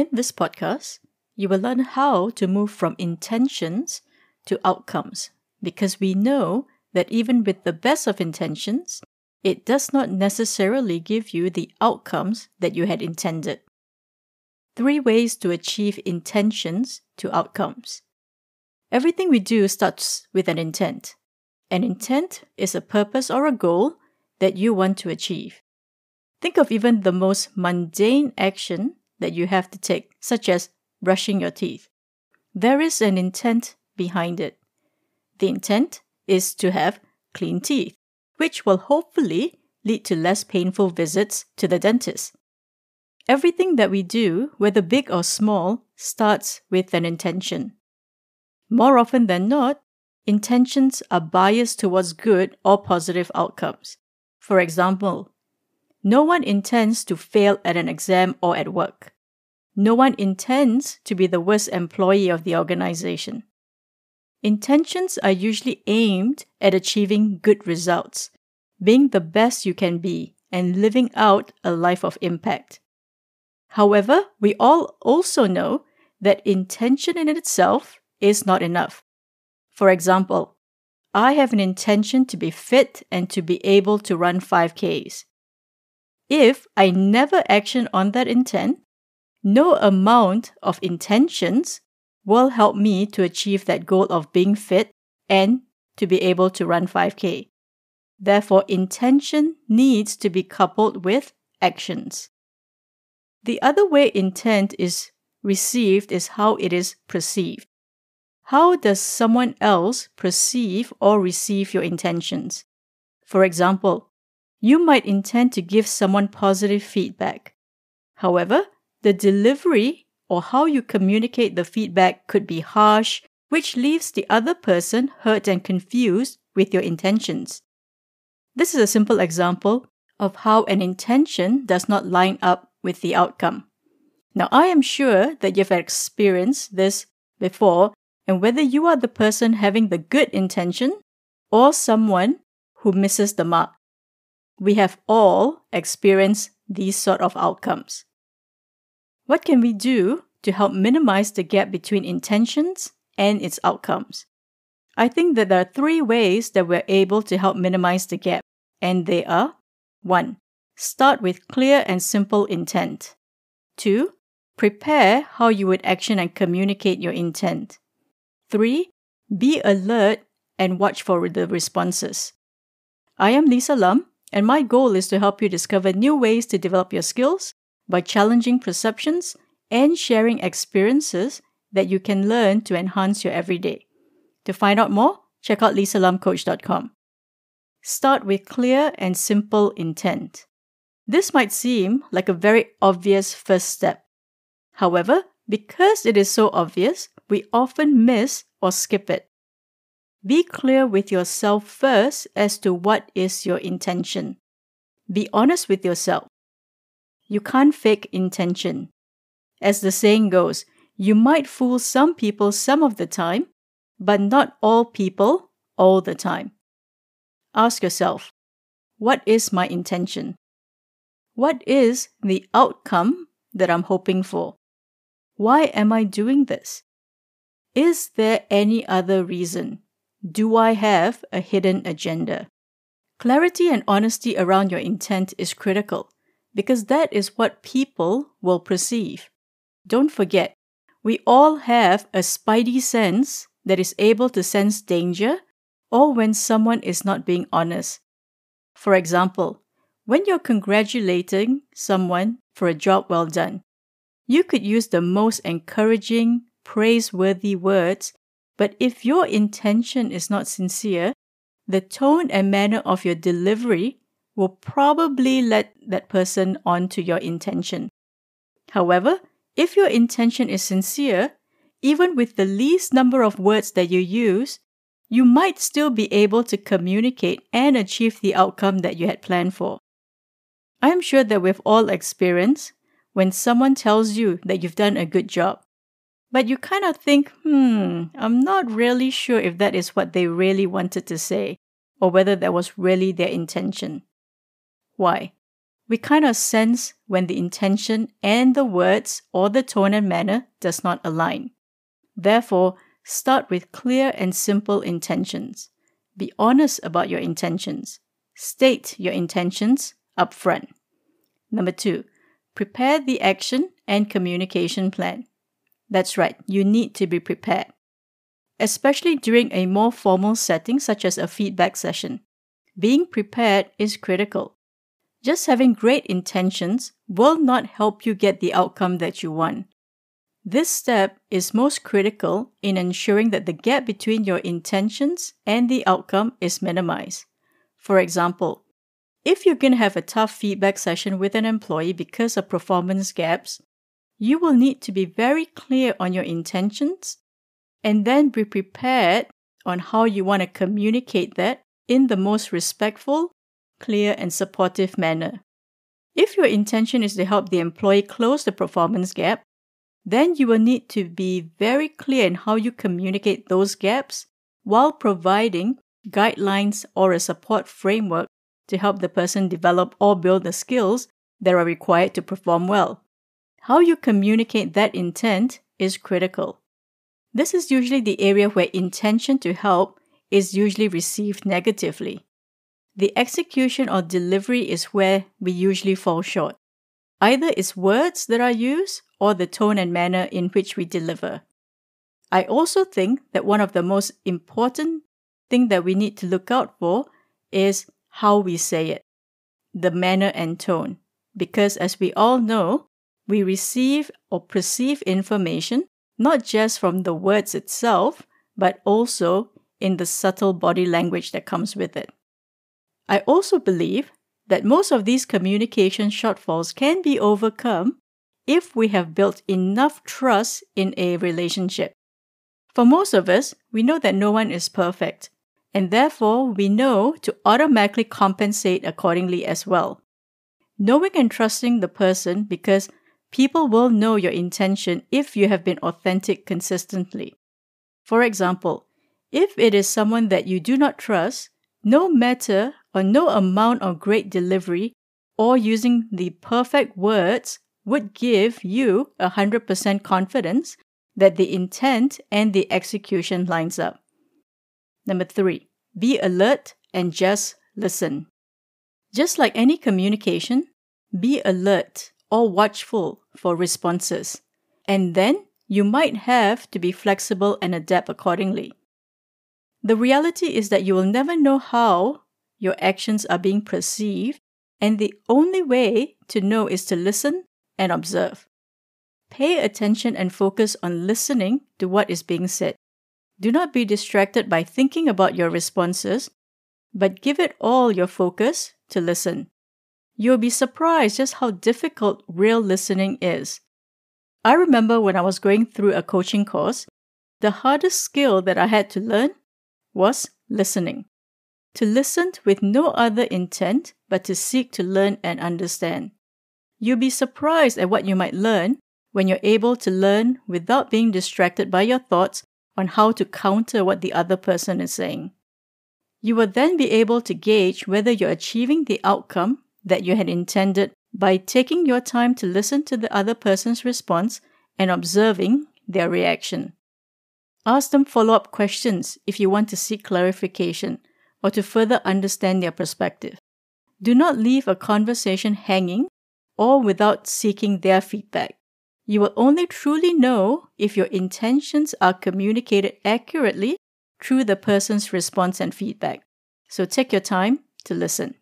In this podcast, you will learn how to move from intentions to outcomes because we know that even with the best of intentions, it does not necessarily give you the outcomes that you had intended. Three ways to achieve intentions to outcomes. Everything we do starts with an intent. An intent is a purpose or a goal that you want to achieve. Think of even the most mundane action that you have to take, such as brushing your teeth. There is an intent behind it. The intent is to have clean teeth, which will hopefully lead to less painful visits to the dentist. Everything that we do, whether big or small, starts with an intention. More often than not, intentions are biased towards good or positive outcomes. For example, no one intends to fail at an exam or at work. No one intends to be the worst employee of the organization. Intentions are usually aimed at achieving good results, being the best you can be, and living out a life of impact. However, we all also know that intention in itself is not enough. For example, I have an intention to be fit and to be able to run 5Ks. If I never action on that intent, no amount of intentions will help me to achieve that goal of being fit and to be able to run 5K. Therefore, intention needs to be coupled with actions. The other way intent is received is how it is perceived. How does someone else perceive or receive your intentions? For example, you might intend to give someone positive feedback. However, the delivery or how you communicate the feedback could be harsh, which leaves the other person hurt and confused with your intentions. This is a simple example of how an intention does not line up with the outcome. Now, I am sure that you've experienced this before, and whether you are the person having the good intention or someone who misses the mark, we have all experienced these sort of outcomes. What can we do to help minimize the gap between intentions and its outcomes? I think that there are three ways that we're able to help minimize the gap, and they are 1. Start with clear and simple intent. 2. Prepare how you would action and communicate your intent. 3. Be alert and watch for the responses. I am Lisa Lum, and my goal is to help you discover new ways to develop your skills by challenging perceptions and sharing experiences that you can learn to enhance your everyday. To find out more, check out lisalumcoach.com. Start with clear and simple intent. This might seem like a very obvious first step. However, because it is so obvious, we often miss or skip it. Be clear with yourself first as to what is your intention. Be honest with yourself. You can't fake intention. As the saying goes, you might fool some people some of the time, but not all people all the time. Ask yourself, what is my intention? What is the outcome that I'm hoping for? Why am I doing this? Is there any other reason? Do I have a hidden agenda? Clarity and honesty around your intent is critical because that is what people will perceive. Don't forget, we all have a spidey sense that is able to sense danger or when someone is not being honest. For example, when you're congratulating someone for a job well done, you could use the most encouraging, praiseworthy words, but if your intention is not sincere, the tone and manner of your delivery will probably let that person on to your intention. However, if your intention is sincere, even with the least number of words that you use, you might still be able to communicate and achieve the outcome that you had planned for. I am sure that we've all experienced when someone tells you that you've done a good job, but you kind of think, hmm, I'm not really sure if that is what they really wanted to say or whether that was really their intention. Why? we kind of sense when the intention and the words or the tone and manner does not align. Therefore, start with clear and simple intentions. Be honest about your intentions. State your intentions upfront. Number two, prepare the action and communication plan. That's right, you need to be prepared, especially during a more formal setting such as a feedback session. Being prepared is critical. Just having great intentions will not help you get the outcome that you want. This step is most critical in ensuring that the gap between your intentions and the outcome is minimized. For example, if you're going to have a tough feedback session with an employee because of performance gaps, you will need to be very clear on your intentions and then be prepared on how you want to communicate that in the most respectful clear, and supportive manner. If your intention is to help the employee close the performance gap, then you will need to be very clear in how you communicate those gaps while providing guidelines or a support framework to help the person develop or build the skills that are required to perform well. How you communicate that intent is critical. This is usually the area where intention to help is usually received negatively. The execution or delivery is where we usually fall short. Either it's words that are used or the tone and manner in which we deliver. I also think that one of the most important thing that we need to look out for is how we say it, the manner and tone. Because as we all know, we receive or perceive information not just from the words itself, but also in the subtle body language that comes with it. I also believe that most of these communication shortfalls can be overcome if we have built enough trust in a relationship. For most of us, we know that no one is perfect, and therefore we know to automatically compensate accordingly as well. Knowing and trusting the person because people will know your intention if you have been authentic consistently. For example, if it is someone that you do not trust, no matter or no amount of great delivery or using the perfect words would give you a 100% confidence that the intent and the execution lines up. Number three, be alert and just listen. Just like any communication, be alert or watchful for responses, and then you might have to be flexible and adapt accordingly. The reality is that you will never know how your actions are being perceived, and the only way to know is to listen and observe. Pay attention and focus on listening to what is being said. Do not be distracted by thinking about your responses, but give it all your focus to listen. You'll be surprised just how difficult real listening is. I remember when I was going through a coaching course, the hardest skill that I had to learn was listening to listen with no other intent but to seek to learn and understand. You'll be surprised at what you might learn when you're able to learn without being distracted by your thoughts on how to counter what the other person is saying. You will then be able to gauge whether you're achieving the outcome that you had intended by taking your time to listen to the other person's response and observing their reaction. Ask them follow up questions if you want to seek clarification or to further understand their perspective. Do not leave a conversation hanging or without seeking their feedback. You will only truly know if your intentions are communicated accurately through the person's response and feedback. So take your time to listen.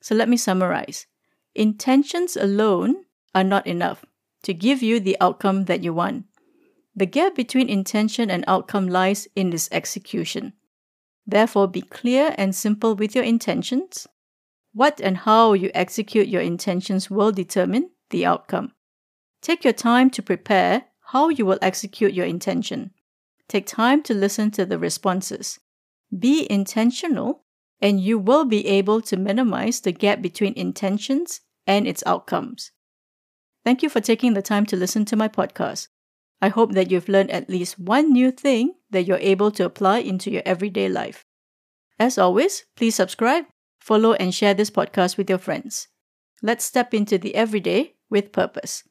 So let me summarize. Intentions alone are not enough to give you the outcome that you want. The gap between intention and outcome lies in its execution. Therefore, be clear and simple with your intentions. What and how you execute your intentions will determine the outcome. Take your time to prepare how you will execute your intention. Take time to listen to the responses. Be intentional, and you will be able to minimize the gap between intentions and its outcomes. Thank you for taking the time to listen to my podcast. I hope that you've learned at least one new thing that you're able to apply into your everyday life. As always, please subscribe, follow, and share this podcast with your friends. Let's step into the everyday with purpose.